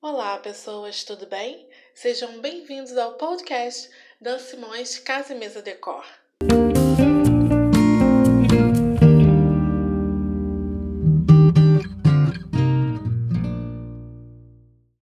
Olá, pessoas, tudo bem? Sejam bem-vindos ao podcast Dan Simões Casa e Mesa Decor.